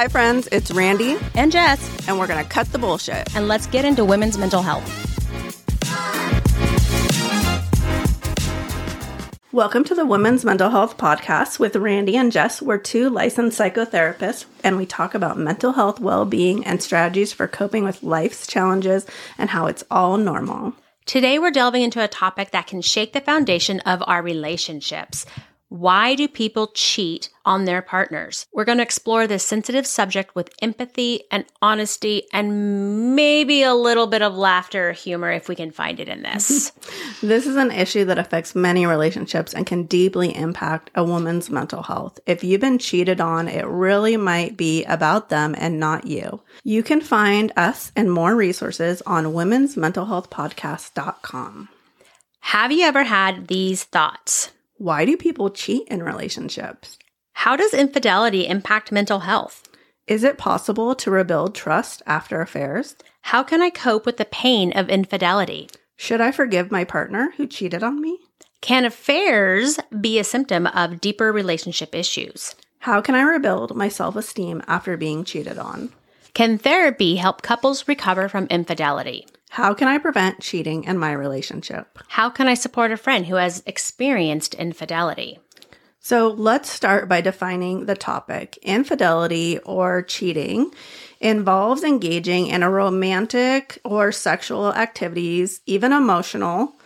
Hi, friends, it's Randi, and Jess, and we're going to cut the bullshit. And let's get into women's mental health. Welcome to the Women's Mental Health Podcast with Randi and Jess. We're two licensed psychotherapists, and we talk about mental health, well being, and strategies for coping with life's challenges and how it's all normal. Today, we're delving into a topic that can shake the foundation of our relationships why do people cheat on their partners? We're going to explore this sensitive subject with empathy and honesty and maybe a little bit of laughter or humor if we can find it in this. this is an issue that affects many relationships and can deeply impact a woman's mental health. If you've been cheated on, it really might be about them and not you. You can find us and more resources on women's mental health womensmentalhealthpodcast.com. Have you ever had these thoughts? Why do people cheat in relationships? How does infidelity impact mental health? Is it possible to rebuild trust after affairs? How can I cope with the pain of infidelity? Should I forgive my partner who cheated on me? Can affairs be a symptom of deeper relationship issues? How can I rebuild my self esteem after being cheated on? Can therapy help couples recover from infidelity? How can I prevent cheating in my relationship? How can I support a friend who has experienced infidelity? So let's start by defining the topic. Infidelity or cheating involves engaging in a romantic or sexual activities, even emotional,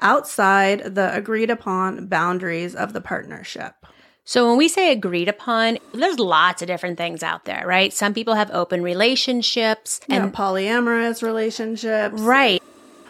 outside the agreed upon boundaries of the partnership. So when we say agreed upon, there's lots of different things out there, right? Some people have open relationships and yeah, polyamorous relationships. Right.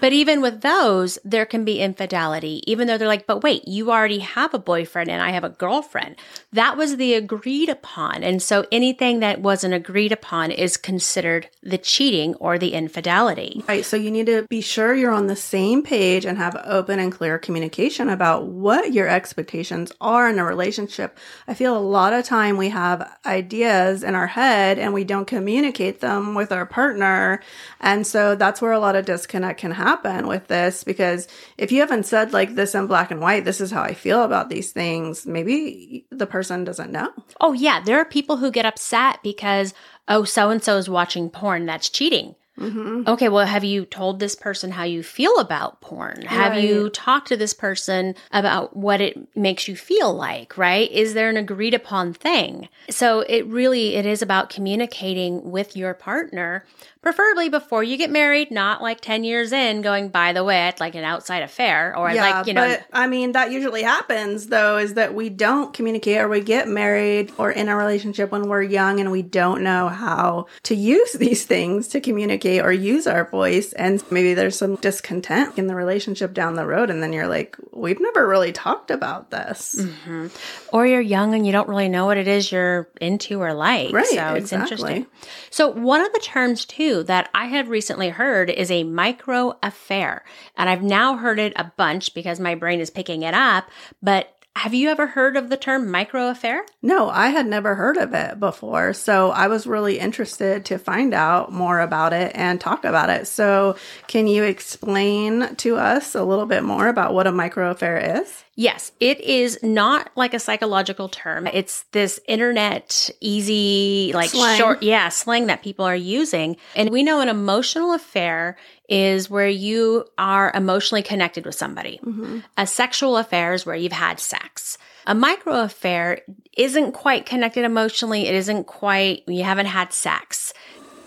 But even with those, there can be infidelity, even though they're like, but wait, you already have a boyfriend and I have a girlfriend. That was the agreed upon. And so anything that wasn't agreed upon is considered the cheating or the infidelity. Right. So you need to be sure you're on the same page and have open and clear communication about what your expectations are in a relationship. I feel a lot of time we have ideas in our head and we don't communicate them with our partner. And so that's where a lot of disconnect can happen happen with this because if you haven't said like this in black and white, this is how I feel about these things, maybe the person doesn't know. Oh, yeah. There are people who get upset because, oh, so and so is watching porn. That's cheating. Mm-hmm. Okay, well, have you told this person how you feel about porn? Right. Have you talked to this person about what it makes you feel like, right? Is there an agreed upon thing? So it really it is about communicating with your partner preferably before you get married, not like 10 years in going, by the way, it's like an outside affair or yeah, like, you know. But I mean, that usually happens though, is that we don't communicate or we get married or in a relationship when we're young and we don't know how to use these things to communicate or use our voice. And maybe there's some discontent in the relationship down the road. And then you're like, we've never really talked about this. Mm-hmm. Or you're young and you don't really know what it is you're into or like. Right. So it's exactly. interesting. So one of the terms too that I have recently heard is a micro affair. And I've now heard it a bunch because my brain is picking it up. But have you ever heard of the term micro affair? No, I had never heard of it before. So I was really interested to find out more about it and talk about it. So, can you explain to us a little bit more about what a micro affair is? Yes, it is not like a psychological term. It's this internet easy, like slang. short, yeah, slang that people are using. And we know an emotional affair is where you are emotionally connected with somebody. Mm-hmm. A sexual affair is where you've had sex. A micro affair isn't quite connected emotionally. It isn't quite, you haven't had sex.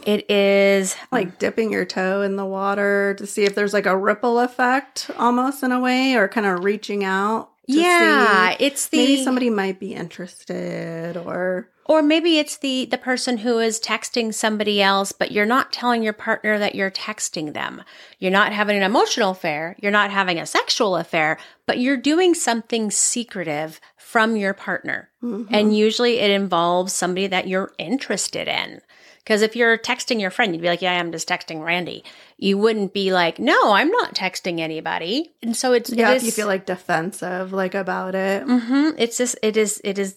It is like dipping your toe in the water to see if there's like a ripple effect almost in a way or kind of reaching out. Yeah, it's the maybe somebody might be interested or or maybe it's the the person who is texting somebody else but you're not telling your partner that you're texting them. You're not having an emotional affair, you're not having a sexual affair, but you're doing something secretive from your partner. Mm-hmm. And usually it involves somebody that you're interested in. Because if you're texting your friend, you'd be like, yeah, I'm just texting Randi. You wouldn't be like, no, I'm not texting anybody. And so it's, yeah, it is, you feel like defensive, like about it. Mm-hmm. It's just, it is, it is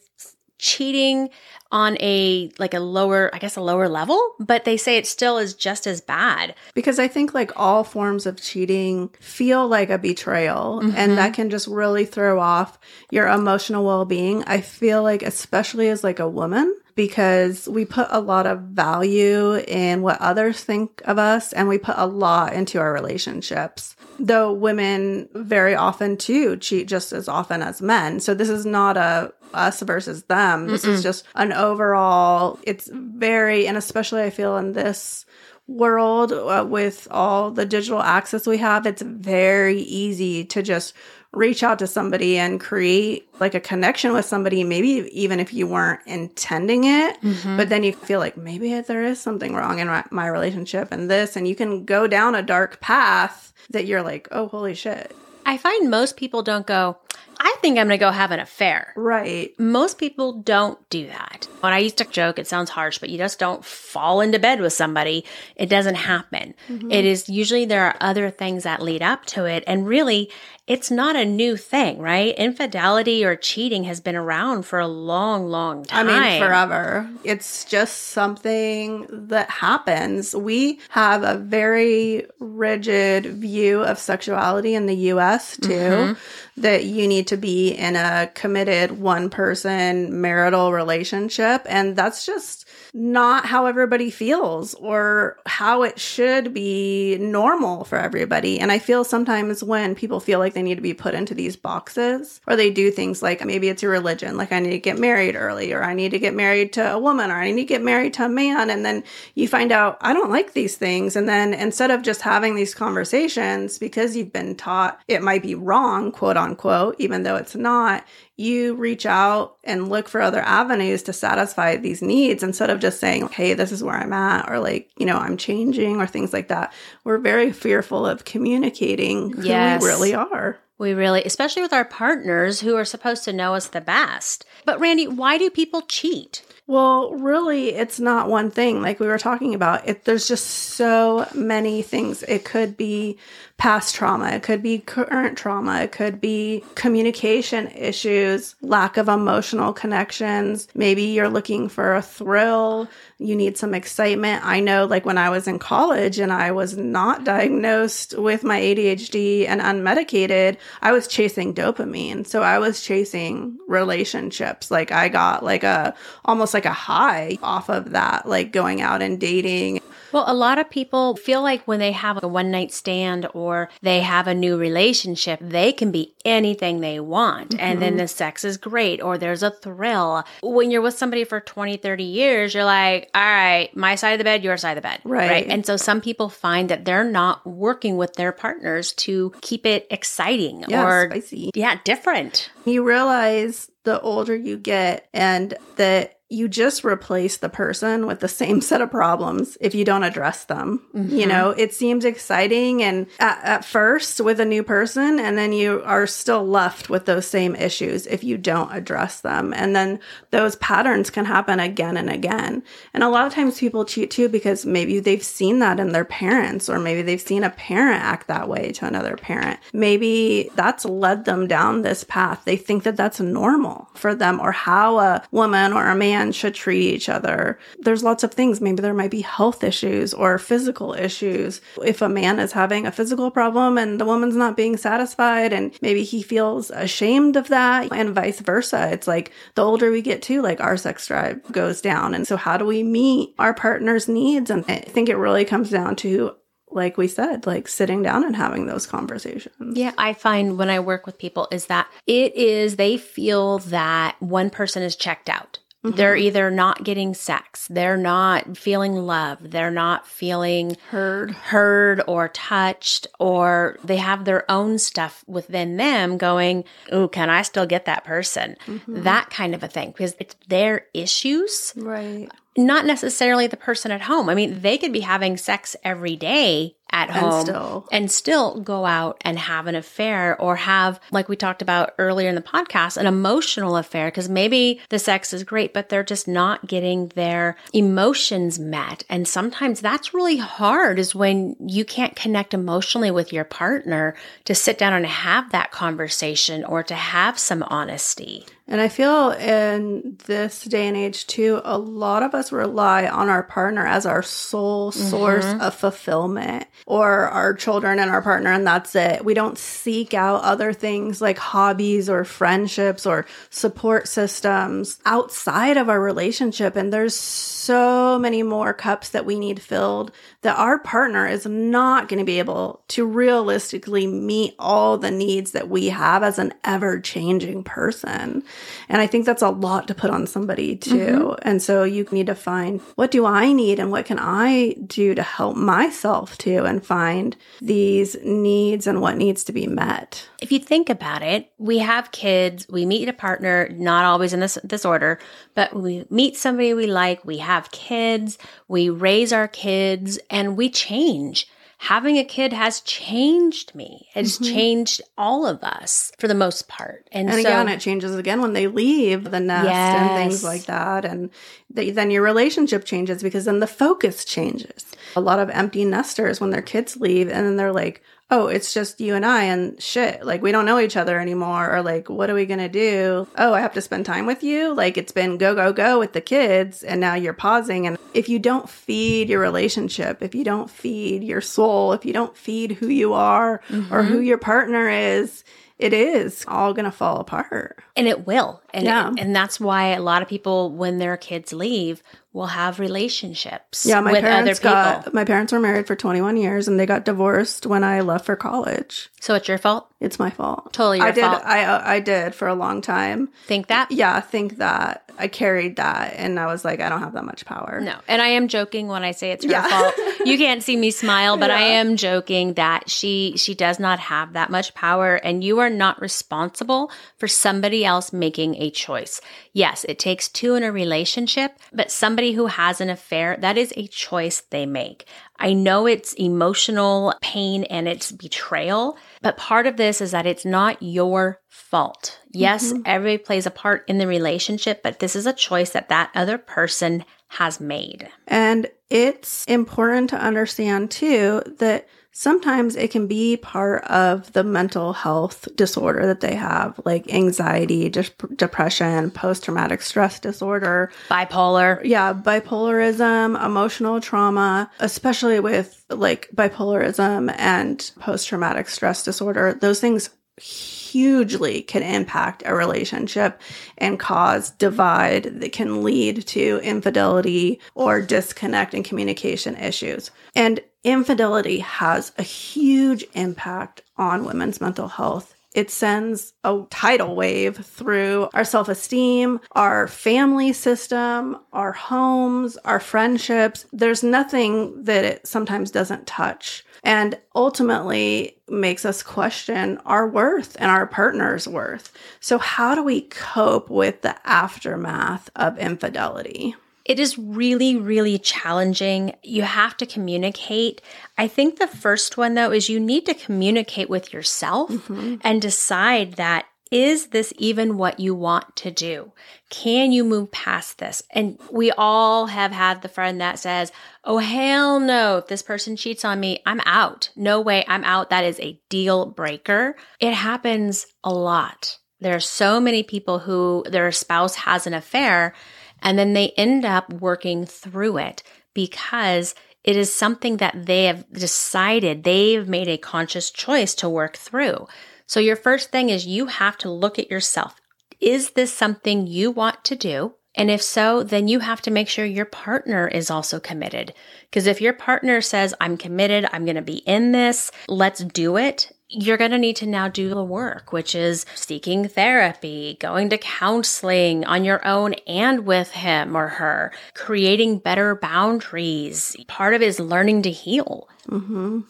cheating on a like a lower i guess a lower level but they say it still is just as bad because i think like all forms of cheating feel like a betrayal mm-hmm. and that can just really throw off your emotional well-being i feel like especially as like a woman because we put a lot of value in what others think of us and we put a lot into our relationships. Though women very often too cheat just as often as men. So this is not a us versus them. This Mm-mm. is just an overall, it's very, and especially I feel in this world uh, with all the digital access we have, it's very easy to just reach out to somebody and create like a connection with somebody, maybe even if you weren't intending it, mm-hmm. but then you feel like maybe there is something wrong in my, my relationship and this, and you can go down a dark path that you're like, oh, holy shit. I find most people don't go, I think I'm going to go have an affair. Right. Most people don't do that. When I used to joke, it sounds harsh, but you just don't fall into bed with somebody. It doesn't happen. Mm-hmm. It is usually there are other things that lead up to it. And really, it's not a new thing, right? Infidelity or cheating has been around for a long, long time. I mean, forever. It's just something that happens. We have a very rigid view of sexuality in the US too, mm-hmm. that you need to be in a committed one person marital relationship. And that's just not how everybody feels or how it should be normal for everybody. And I feel sometimes when people feel like they need to be put into these boxes or they do things like maybe it's your religion, like I need to get married early or I need to get married to a woman or I need to get married to a man. And then you find out I don't like these things. And then instead of just having these conversations because you've been taught it might be wrong, quote unquote, even though it's not, you reach out and look for other avenues to satisfy these needs instead of just saying, hey, this is where I'm at, or like, you know, I'm changing, or things like that. We're very fearful of communicating who yes. we really are. We really, especially with our partners who are supposed to know us the best. But Randi, why do people cheat? Well, really, it's not one thing. Like we were talking about, it, there's just so many things. It could be past trauma, it could be current trauma, it could be communication issues, lack of emotional connections. Maybe you're looking for a thrill, you need some excitement. I know, like when I was in college and I was not diagnosed with my ADHD and unmedicated, I was chasing dopamine. So I was chasing relationships. Like I got like a almost like a high off of that, like going out and dating. Well, a lot of people feel like when they have a one night stand or they have a new relationship, they can be anything they want. Mm-hmm. And then mm-hmm. the sex is great or there's a thrill. When you're with somebody for 20, 30 years, you're like, all right, my side of the bed, your side of the bed. Right. right. And so some people find that they're not working with their partners to keep it exciting yeah, or spicy. Yeah, different. You realize the older you get and that you just replace the person with the same set of problems if you don't address them. Mm-hmm. You know, it seems exciting and at, at, first with a new person, and then you are still left with those same issues if you don't address them. And then those patterns can happen again and again. And a lot of times people cheat too because maybe they've seen that in their parents, or maybe they've seen a parent act that way to another parent. Maybe that's led them down this path. They think that that's normal for them, or how a woman or a man man should treat each other. There's lots of things. Maybe there might be health issues or physical issues. If a man is having a physical problem and the woman's not being satisfied and maybe he feels ashamed of that and vice versa. It's like the older we get too, like our sex drive goes down. And so how do we meet our partner's needs? And I think it really comes down to like we said, like sitting down and having those conversations. Yeah, I find when I work with people is that it is, they feel that one person is checked out. Mm-hmm. They're either not getting sex, they're not feeling love, they're not feeling heard, heard or touched, or they have their own stuff within them going, "Oh, can I still get that person?" Mm-hmm. That kind of a thing because it's their issues, right? Not necessarily the person at home. I mean, they could be having sex every day at and home still. and still go out and have an affair or have, like we talked about earlier in the podcast, an emotional affair because maybe the sex is great, but they're just not getting their emotions met. And sometimes that's really hard is when you can't connect emotionally with your partner to sit down and have that conversation or to have some honesty. And I feel in this day and age too, a lot of us rely on our partner as our sole source mm-hmm. of fulfillment or our children and our partner, and that's it. We don't seek out other things like hobbies or friendships or support systems outside of our relationship. And there's so many more cups that we need filled that our partner is not going to be able to realistically meet all the needs that we have as an ever changing person. And I think that's a lot to put on somebody too. Mm-hmm. And so you need to find what do I need and what can I do to help myself too and find these needs and what needs to be met. If you think about it, we have kids, we meet a partner, not always in this, this order, but we meet somebody we like, we have kids, we raise our kids, and we change having a kid has changed me. It's mm-hmm. changed all of us for the most part. And, and so, again, it changes again when they leave the nest yes. and things like that. And they, then your relationship changes because then the focus changes. A lot of empty nesters when their kids leave and then they're like, oh, it's just you and I and shit. Like, we don't know each other anymore. Or, like, what are we going to do? Oh, I have to spend time with you. Like, it's been go, go, go with the kids. And now you're pausing. And if you don't feed your relationship, if you don't feed your soul, if you don't feed who you are mm-hmm. or who mm-hmm. your partner is, it is all going to fall apart. And it will. And, yeah. It, and that's why a lot of people, when their kids leave, will have relationships yeah, my parents got, my parents were married for 21 years and they got divorced when I left for college. So it's your fault? It's my fault. Totally your I did, fault. I, uh, I did for a long time. Think that? Yeah, think that. I carried that and I was like, I don't have that much power. No. And I am joking when I say it's her yeah. fault. You can't see me smile, but yeah. I am joking that she she does not have that much power and you are not responsible for somebody else making a choice. Yes, it takes two in a relationship, but somebody who has an affair, that is a choice they make. I know it's emotional pain and it's betrayal, but part of this is that it's not your fault. Yes, mm-hmm. everybody plays a part in the relationship, but this is a choice that that other person has made. And it's important to understand too that sometimes it can be part of the mental health disorder that they have, like anxiety, depression, post traumatic stress disorder, bipolar. Yeah, bipolarism, emotional trauma, especially with like bipolarism and post traumatic stress disorder. Those things hugely can impact a relationship and cause divide that can lead to infidelity or disconnect and communication issues. And infidelity has a huge impact on women's mental health. It sends a tidal wave through our self esteem, our family system, our homes, our friendships. There's nothing that it sometimes doesn't touch and ultimately makes us question our worth and our partner's worth. So, how do we cope with the aftermath of infidelity? It is really, really challenging. You have to communicate. I think the first one, though, is you need to communicate with yourself mm-hmm. and decide that is this even what you want to do? Can you move past this? And we all have had the friend that says, Oh, hell no. If this person cheats on me, I'm out. No way. I'm out. That is a deal breaker. It happens a lot. There are so many people who their spouse has an affair and then they end up working through it because it is something that they have decided, they've made a conscious choice to work through. So your first thing is you have to look at yourself. Is this something you want to do? And if so, then you have to make sure your partner is also committed. Because if your partner says, I'm committed, I'm going to be in this, let's do it, you're going to need to now do the work, which is seeking therapy, going to counseling on your own and with him or her, creating better boundaries. Part of it is learning to heal. Mm-hmm.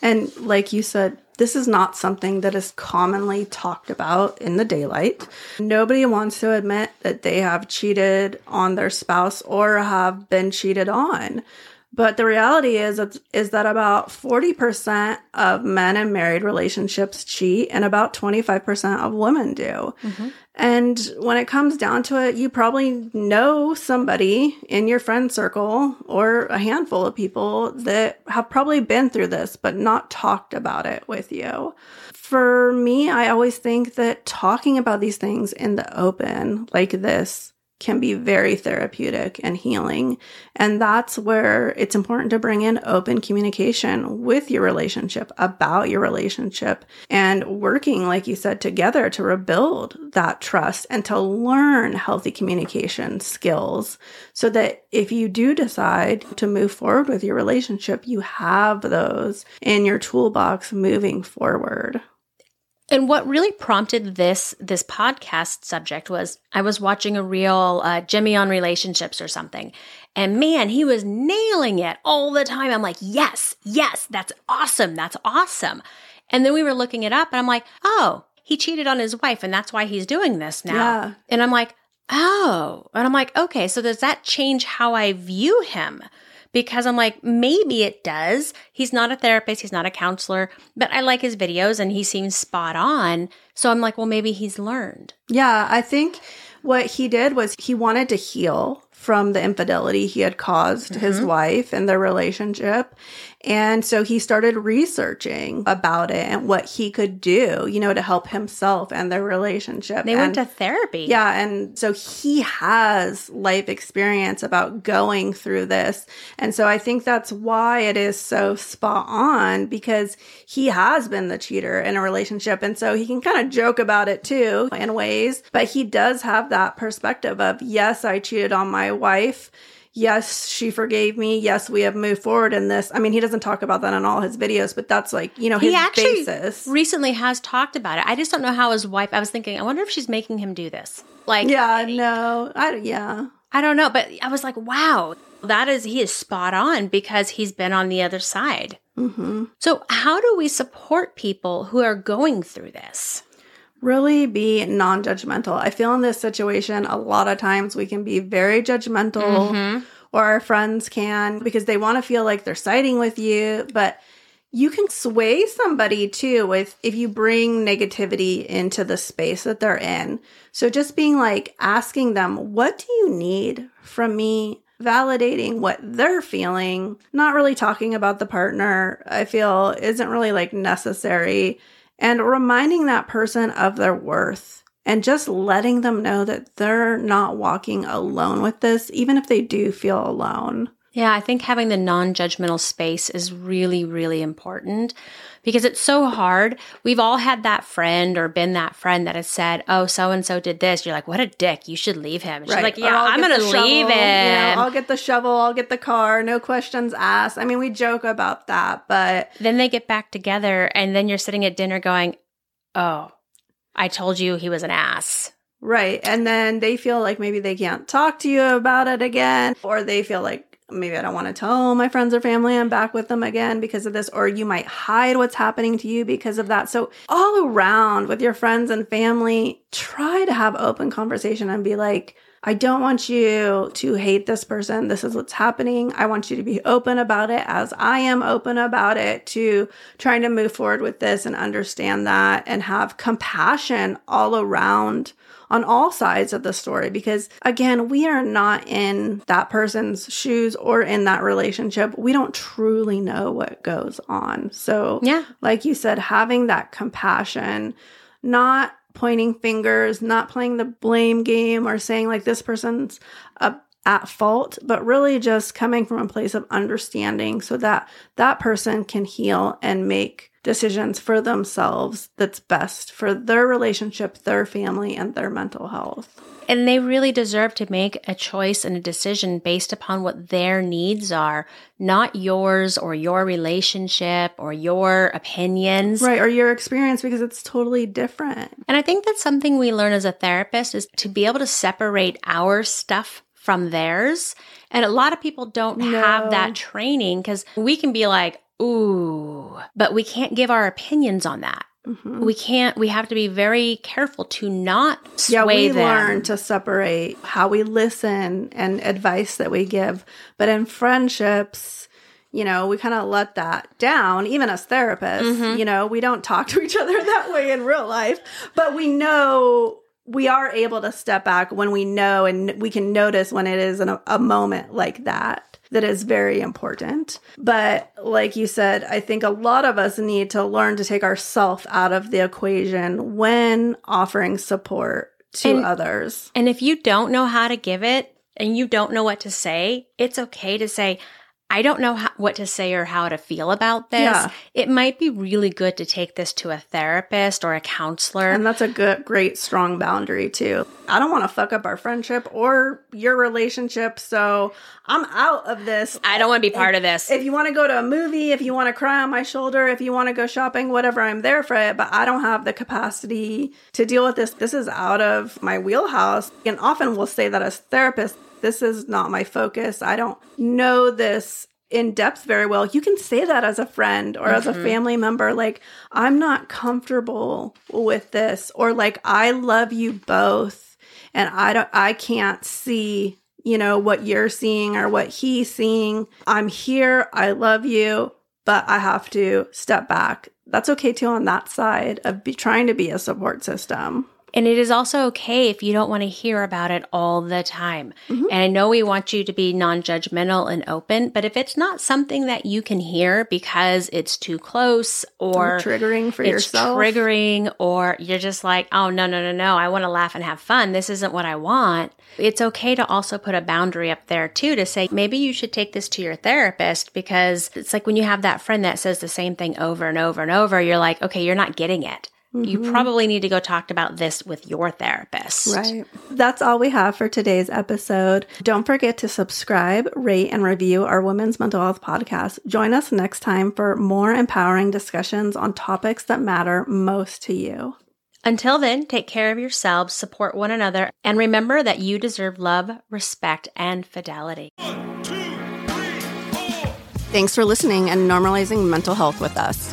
And like you said, this is not something that is commonly talked about in the daylight. Nobody wants to admit that they have cheated on their spouse or have been cheated on. But the reality is is that about 40% of men in married relationships cheat and about 25% of women do. Mm-hmm. And when it comes down to it, you probably know somebody in your friend circle or a handful of people that have probably been through this but not talked about it with you for me, I always think that talking about these things in the open like this can be very therapeutic and healing. And that's where it's important to bring in open communication with your relationship about your relationship and working, like you said, together to rebuild that trust and to learn healthy communication skills so that if you do decide to move forward with your relationship, you have those in your toolbox moving forward. And what really prompted this this podcast subject was I was watching a real uh, Jimmy on relationships or something, and man, he was nailing it all the time. I'm like, yes, yes, that's awesome, that's awesome. And then we were looking it up, and I'm like, oh, he cheated on his wife, and that's why he's doing this now. Yeah. And I'm like, oh, and I'm like, okay, so does that change how I view him? Because I'm like, maybe it does. He's not a therapist, he's not a counselor, but I like his videos and he seems spot on. So I'm like, well, maybe he's learned. Yeah, I think what he did was he wanted to heal from the infidelity he had caused mm-hmm. his wife and their relationship. And so he started researching about it and what he could do, you know, to help himself and their relationship. They and, went to therapy. Yeah. And so he has life experience about going through this. And so I think that's why it is so spot on because he has been the cheater in a relationship. And so he can kind of joke about it too in ways, but he does have that perspective of, yes, I cheated on my wife yes, she forgave me. Yes, we have moved forward in this. I mean, he doesn't talk about that in all his videos, but that's like, you know, his he actually basis. recently has talked about it. I just don't know how his wife, I was thinking, I wonder if she's making him do this. Like, yeah, no, I, yeah. I don't know, but I was like, wow, that is, he is spot on because he's been on the other side. Mm-hmm. So, how do we support people who are going through this? Really be non judgmental. I feel in this situation, a lot of times we can be very judgmental, mm-hmm. or our friends can because they want to feel like they're siding with you. But you can sway somebody too with if you bring negativity into the space that they're in. So just being like asking them, what do you need from me? Validating what they're feeling, not really talking about the partner, I feel isn't really like necessary and reminding that person of their worth and just letting them know that they're not walking alone with this, even if they do feel alone. Yeah, I think having the non judgmental space is really, really important because it's so hard. We've all had that friend or been that friend that has said, Oh, so and so did this. You're like, What a dick. You should leave him. And right. She's like, Yeah, I'm going to leave him. You know, I'll get the shovel. I'll get the car. No questions asked. I mean, we joke about that, but. Then they get back together and then you're sitting at dinner going, Oh, I told you he was an ass. Right. And then they feel like maybe they can't talk to you about it again, or they feel like maybe I don't want to tell my friends or family I'm back with them again because of this, or you might hide what's happening to you because of that. So, all around with your friends and family, try to have open conversation and be like, I don't want you to hate this person. This is what's happening. I want you to be open about it as I am open about it to trying to move forward with this and understand that and have compassion all around on all sides of the story because again, we are not in that person's shoes or in that relationship. We don't truly know what goes on. So, yeah, like you said, having that compassion, not pointing fingers, not playing the blame game or saying like this person's a at fault, but really just coming from a place of understanding so that that person can heal and make decisions for themselves that's best for their relationship, their family, and their mental health. And they really deserve to make a choice and a decision based upon what their needs are, not yours or your relationship or your opinions. Right, or your experience because it's totally different. And I think that's something we learn as a therapist is to be able to separate our stuff from theirs. And a lot of people don't no. have that training because we can be like, ooh, but we can't give our opinions on that. Mm-hmm. We can't, we have to be very careful to not sway Yeah, we them. learn to separate how we listen and advice that we give. But in friendships, you know, we kind of let that down, even as therapists. Mm-hmm. You know, we don't talk to each other that way in real life, but we know we are able to step back when we know and we can notice when it is in a, a moment like that. that is very important. But like you said, I think a lot of us need to learn to take ourselves out of the equation when offering support to And- others. And if you don't know how to give it and you don't know what to say, it's okay to say, I don't know how, what to say or how to feel about this. Yeah. It might be really good to take this to a therapist or a counselor. And that's a good, great, strong boundary too. I don't want to fuck up our friendship or your relationship. So I'm out of this. I don't want to be part of this. If you want to go to a movie, if you want to cry on my shoulder, if you want to go shopping, whatever, I'm there for it. But I don't have the capacity to deal with this. This is out of my wheelhouse. And often we'll say that as therapists, this is not my focus. I don't know this in depth very well. You can say that as a friend or as a mm-hmm. family member. Like, I'm not comfortable with this, or like, I love you both. And I don't, I can't see you know, what you're seeing or what he's seeing. I'm here. I love you, but I have to step back. That's okay too on that side of be, trying to be a support system. And it is also okay if you don't want to hear about it all the time. Mm-hmm. And I know we want you to be non judgmental and open, but if it's not something that you can hear because it's too close or triggering for it's yourself. triggering or you're just like, oh, no, no, no, no, I want to laugh and have fun. This isn't what I want. It's okay to also put a boundary up there too to say, maybe you should take this to your therapist because it's like when you have that friend that says the same thing over and over and over, you're like, okay, you're not getting it. You mm-hmm. probably need to go talk about this with your therapist. Right. That's all we have for today's episode. Don't forget to subscribe, rate, and review our Women's Mental Health podcast. Join us next time for more empowering discussions on topics that matter most to you. Until then, take care of yourselves, support one another, and remember that you deserve love, respect, and fidelity. Thanks for listening and normalizing mental health with us.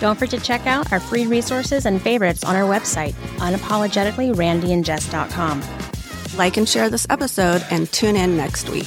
Don't forget to check out our free resources and favorites on our website, unapologeticallyrandyandjess.com. Like and share this episode and tune in next week.